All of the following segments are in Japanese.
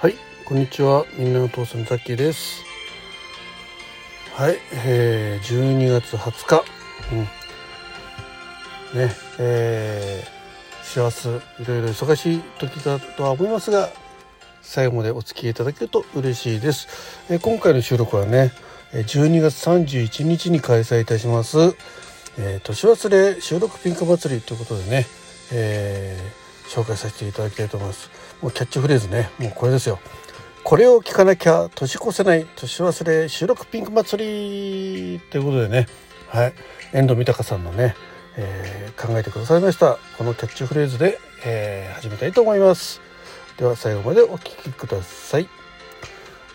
はい、こんにちは。みんなの父さんザッキーです。はい、えー、12月20日、うん、ね、えー、幸せいろいろ忙しい時だとは思いますが、最後までお付き合いいただけると嬉しいです。えー今回の収録はね、え12月31日に開催いたします、えー年忘れ収録ピンク祭りということでね、えー紹介させていただきたいと思います。もうキャッチフレーズね、もうこれですよ。これを聞かなきゃ年越せない年忘れ収録ピンク祭りということでね、はい、遠藤三鷹さんのね、えー考えてくださいましたこのキャッチフレーズで、えー始めたいと思います。では最後までお聴きください。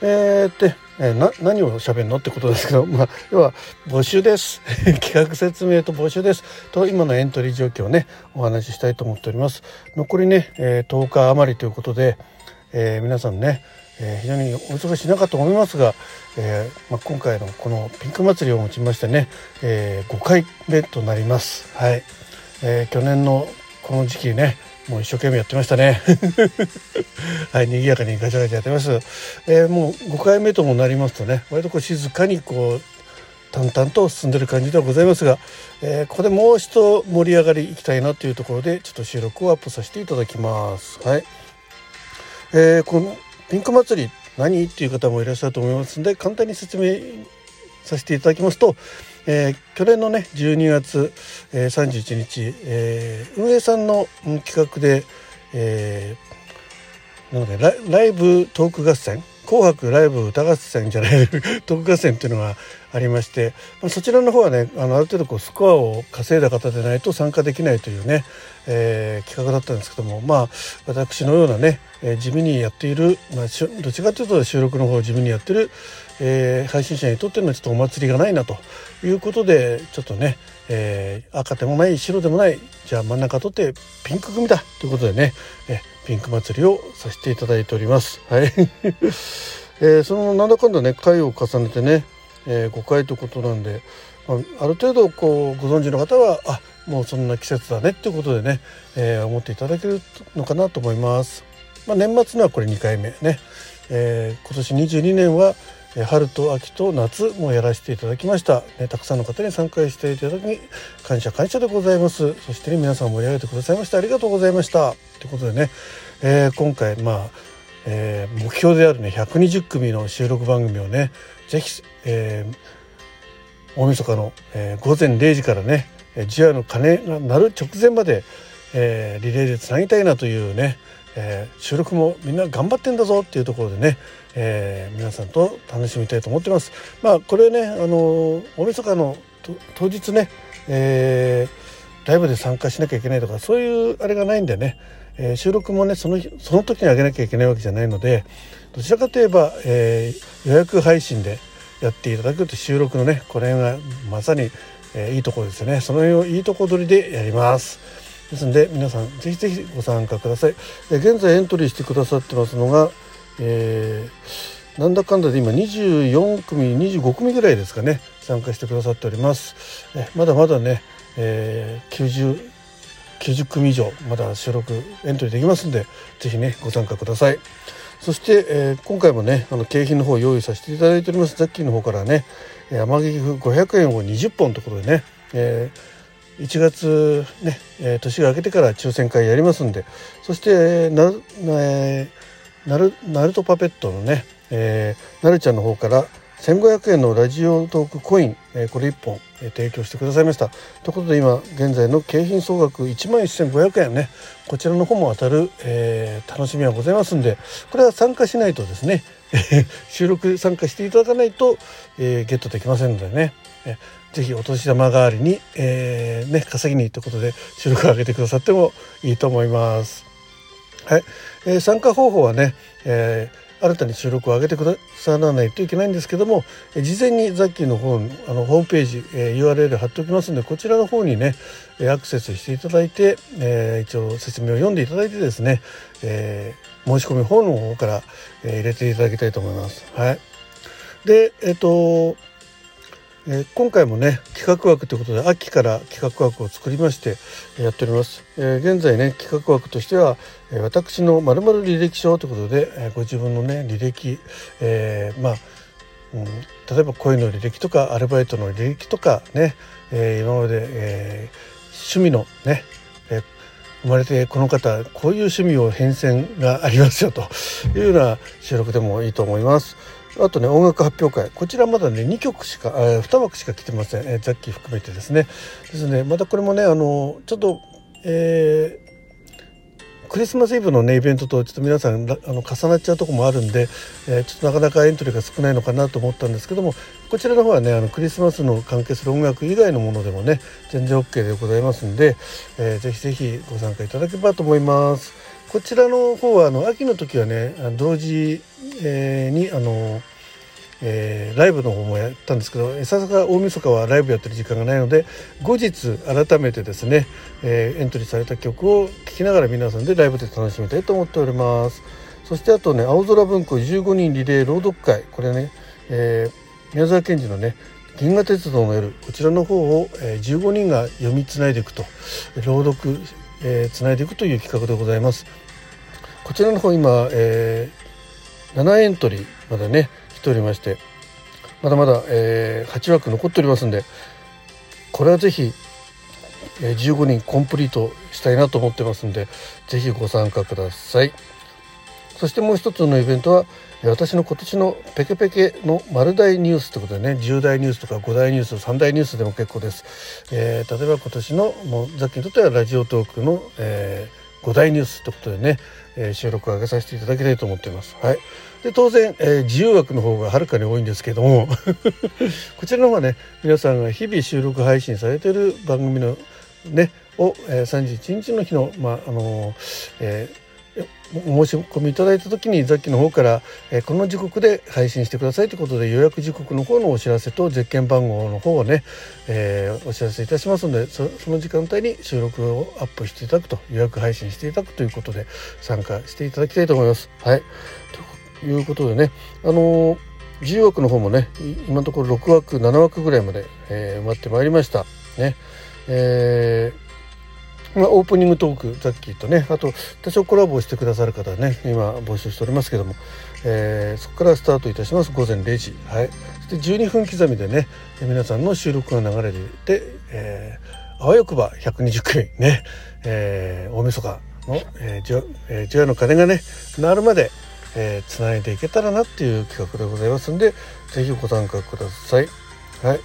えー、って、えーな何を喋るのってことですけど、まあ、要は募集です。企画説明と募集です。と今のエントリー状況をねお話ししたいと思っております。残りね、えー10日余りということで、えー皆さんね、えー非常にお忙しい中と思いますが、えーまあ、今回のこのピンク祭りをもちましてね、え5回目となります。はい、えー去年のこの時期ねもう一生懸命やってましたね。はい賑やかにガチャガチャやってます、えーもう5回目ともなりますとね割とこう静かにこう淡々と進んでる感じではございますが、えーここでもう一度盛り上がりいきたいなというところでちょっと収録をアップさせていただきます。はい、えーこのピンク祭り何？っていう方もいらっしゃると思いますので簡単に説明させていただきますと、えー去年のね12月、えー31日、えー運営さんの企画で、えーなのでライブトーク合戦「紅白ライブ歌合戦」じゃない トーク合戦っていうのがありましてまあそちらの方はねあのある程度こうスコアを稼いだ方でないと参加できないというね、えー企画だったんですけどもまあ私のようなね、えー地味にやっている、まあ、どっちかというと収録の方を地味にやってる、えー配信者にとってのちょっとお祭りがないなということでちょっとね、えー赤でもない白でもないじゃあ真ん中取ってピンク組だということでね、えピンク祭りをさせていただいております。はい、えーそのなんだかんだね回を重ねてね、え5回ということなんで、まあ、ある程度こうご存知の方はあもうそんな季節だねっていうことでね、え思っていただけるのかなと思います。まあ、年末のはこれ2回目ね、えー今年22年は春と秋と夏もやらせていただきました、ね、たくさんの方に参加していただき感謝感謝でございます。そして、ね、皆さん盛り上げてくださいましてありがとうございました。ということでね、えー今回まあ、えー目標であるね120組の収録番組をねぜひ、えー大晦日の、えー午前0時からねえー除夜の鐘が鳴る直前まで、えーリレーでつなぎたいなというね、えー収録もみんな頑張ってんだぞっていうところでね、えー皆さんと楽しみたいと思ってます。まあこれねあのー大晦日の当日ね、えーライブで参加しなきゃいけないとかそういうあれがないんでね、え収録もねそのその時に上げなきゃいけないわけじゃないのでどちらかといえば、え予約配信でやっていただくと収録のねこれがまさに、えいいところですねその辺をいいとこ取りでやりますですので皆さんぜひぜひご参加ください、え現在エントリーしてくださってますのが、えーなんだかんだで今24組25組ぐらいですかね参加してくださっております。えまだまだね、えー90 90組以上まだ収録エントリーできますんでぜひねご参加ください。そして、えー今回もねあの景品の方を用意させていただいております。ザッキーの方からねえー山木風500円を20本ということでね、えー1月ね、えー年が明けてから抽選会やりますんでそして、なるえーなるナルトパペットのね、えーなるちゃんの方から1500円のラジオトークコイン、えーこれ1本、えー提供してくださいました。ということで今現在の景品総額1万1500円ねこちらの方も当たる、えー楽しみはございますんでこれは参加しないとですね 収録参加していただかないと、えーゲットできませんのでねえぜひお年玉代わりに、えーね、稼ぎにということで収録を上げてくださってもいいと思います。はい、えー参加方法はね、えー新たに収録を上げてくださらないといけないんですけども、え事前にザッキーの方あのホームページ、えー URL 貼っておきますのでこちらの方にねアクセスしていただいて、えー一応説明を読んでいただいてですね、えー申し込み方の方から、えー入れていただきたいと思います。はい、でえっ、とえー、今回もね企画枠ということで秋から企画枠を作りましてやっております、えー、現在ね企画枠としては、えー、私のまる履歴書ということで、えご自分のね履歴、えまあ、うん、例えば恋の履歴とかアルバイトの履歴とかね、え今まで、え趣味のね、生まれてこの方こういう趣味を変遷がありますよというような収録でもいいと思います。あとね音楽発表会。こちらまだね2曲しか、えー、2枠しか来てません、えー、ザッキー含めてですね。ですね。またこれもねあのちょっと、えー、クリスマスイブのねイベントとちょっと皆さんあの重なっちゃうとこもあるんで、えー、ちょっとなかなかエントリーが少ないのかなと思ったんですけどもこちらの方はねあのクリスマスの関係する音楽以外のものでもね全然 OK でございますんで、えー、ぜひぜひご参加いただければと思います。こちらの方はあの秋の時はね同時えー、にあの、えー、ライブの方もやったんですけどさすが大晦日はライブやってる時間がないので後日改めてですね、えー、エントリーされた曲を聴きながら皆さんでライブで楽しみたいと思っております。そしてあとね青空文庫15人リレー朗読会。これね、えー、宮沢賢治のね銀河鉄道の夜こちらの方を、えー、15人が読みつないでいくと朗読、えー、つないでいくという企画でございます。こちらの方今、えー、7エントリーまでねておりましてまだまだ、えー、8枠残っておりますんでこれはぜひ、え、15人コンプリートしたいなと思ってますんでぜひご参加ください。そしてもう一つのイベントは私の今年のペケペケの丸大ニュースということでね10大ニュースとか5大ニュース3大ニュースでも結構です、えー、例えば今年のもうザッキにとってはラジオトークの、えー、5大ニュースということでねえー、収録を上げさせていただきたいと思っています。はい、で当然、えー、自由枠の方がはるかに多いんですけども こちらの方はね皆さんが日々収録配信されている番組のねを、えー、31日の日のまああのえー申し込みいただいた時にザッキの方から、えー、この時刻で配信してくださいということで予約時刻の方のお知らせと絶券番号の方をね、えー、お知らせいたしますのでその時間帯に収録をアップしていただくと予約配信していただくということで参加していただきたいと思います。はい、いうことでねあのー自由枠の方もね今のところ6枠7枠ぐらいまで、えー、埋まってまいりました。ね。えーまあ、オープニングトークザッキーとねあと多少コラボしてくださる方ね今募集しておりますけども、えー、そこからスタートいたします。午前0時。はい。そして12分刻みでね皆さんの収録が流れて、えー、あわよくば120回。ね、えー、大晦日の、えー、除えー、夜の鐘がね鳴るまでえー、つないでいけたらなっていう企画でございますんで是非ご参加ください。はい、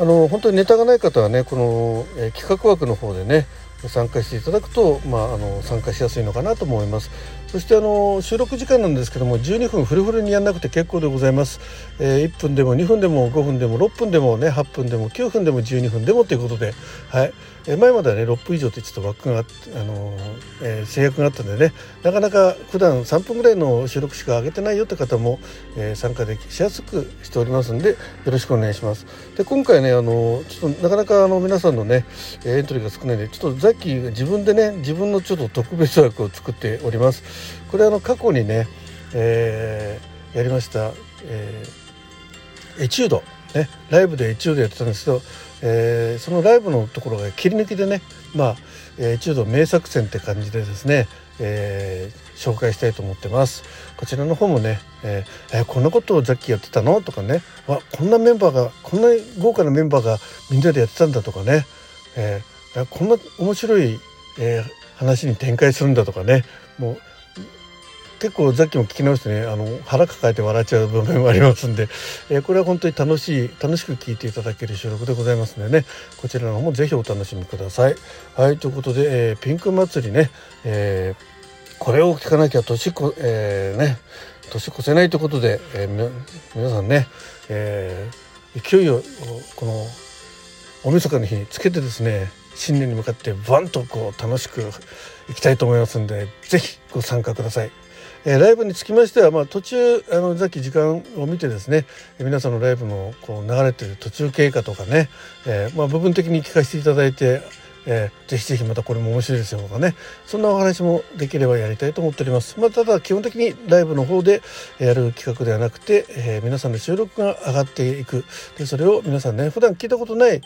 あの本当にネタがない方はねこの、えー、企画枠の方でね参加していただくと、まあ、あの参加しやすいのかなと思いますそしてあの収録時間なんですけども12分フルフルにやんなくて結構でございます、えー、1分でも2分でも5分でも6分でもね8分でも9分でも12分でもということではいえ前まではね6分以上ってちょっと枠があっあの、えー、制約があったんでねなかなか普段3分ぐらいの収録しか上げてないよって方も、えー、参加できしやすくしておりますんでよろしくお願いします。で今回ねあのちょっとなかなかあの皆さんのねエントリーが少ないんでちょっとザッキーが自分でね自分のちょっと特別枠を作っております。これあの過去にね、えー、やりました、えー、エチュードねライブでエチュードやってたんですけどえー、そのライブのところが切り抜きでねまあ、えー、中度名作戦って感じでですね、えー、紹介したいと思ってます。こちらの方もね、えー、えー、こんなことをザッキーやってたの？とかねわこんなメンバーがこんな豪華なメンバーがみんなでやってたんだとかね、えー、こんな面白い、えー、話に展開するんだとかねもう結構さっきも聞き直してねあの腹抱えて笑っちゃう部分もありますんで、えー、これは本当に楽しい楽しく聞いていただける収録でございますのでねこちらの方もぜひお楽しみください。はいということで、えー、ピンク祭りね、えー、これを聞かなきゃ年こ、えー、ね年越せないということで、えー、皆さんね、え、勢いをこの大晦日の日につけてですね新年に向かってバンとこう楽しくいきたいと思いますんで是非ご参加ください。えー、ライブにつきましては、まあ、途中あのさっき時間を見てですね皆さんのライブのこう流れてる途中経過とかね、えー、まあ、部分的に聞かせていただいて、えー、ぜひぜひまたこれも面白いですよとかね。そんなお話もできればやりたいと思っております。まあ、ただ基本的にライブの方でやる企画ではなくて、えー、皆さんの収録が上がっていく。でそれを皆さんね普段聞いたことない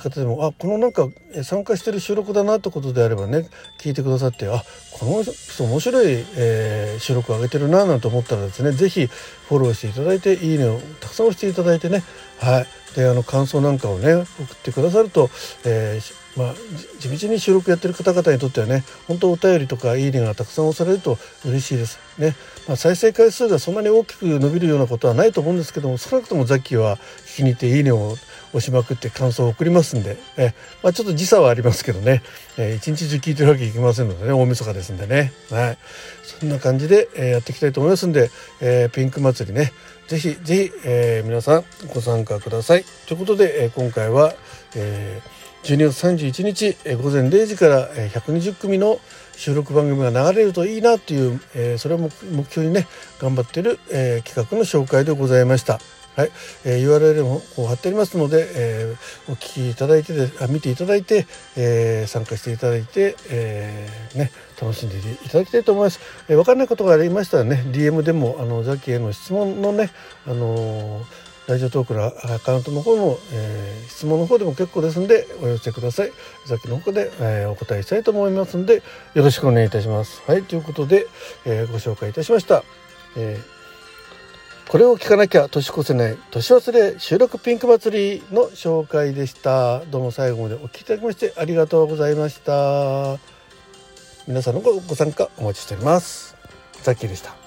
方でもあこのなんか参加してる収録だなってことであればね聞いてくださってあこの人面白い、えー、収録を上げてるななんて思ったらですね是非フォローしていただいていいねをたくさん押していただいてね。はい。であの感想なんかをね送ってくださると、えー、まあ、地道に収録やってる方々にとってはね本当お便りとかいいねがたくさん押されると嬉しいです。ね、まあ、再生回数がそんなに大きく伸びるようなことはないと思うんですけども少なくともザッキーは聞きに行っていいねを押しまくって感想を送りますんで、えまあ、ちょっと時差はありますけどね、えー、一日中聞いてるわけいきませんのでね大晦日ですんでね、はい、そんな感じで、えー、やっていきたいと思いますんで、えー、ピンク祭りねぜひぜひ、えー、皆さんご参加ください。ということで、えー、今回は、えー、12月31日、え、午前0時から、120組の収録番組が流れるといいなという、え、それを目標にね頑張っている、え、企画の紹介でございました。はい、えー、URL もこう貼ってありますので、えー、お聞きいただいてであ見ていただいて、えー、参加していただいて、えー、ね楽しんでいただきたいと思います。えー、分かんないことがありましたらね DM でもあのザキへの質問のねあのーラジオトークのアカウントの方の、えー、質問の方でも結構ですんでお寄せください。さっきの方で、えー、お答えしたいと思いますんでよろしくお願いいたします。はいということで、えー、ご紹介いたしました。えーこれを聞かなきゃ年越せない年忘れ収録ピンク祭りの紹介でした。どうも最後までお聞きいただきましてありがとうございました。皆さんのご参加お待ちしております。ザッキーでした。